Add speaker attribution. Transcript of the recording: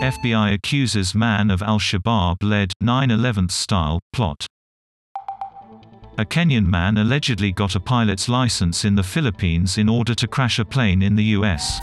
Speaker 1: FBI accuses man of al-Shabaab-led 9/11 style plot. A Kenyan man allegedly got a pilot's license in the Philippines in order to crash a plane in the U.S.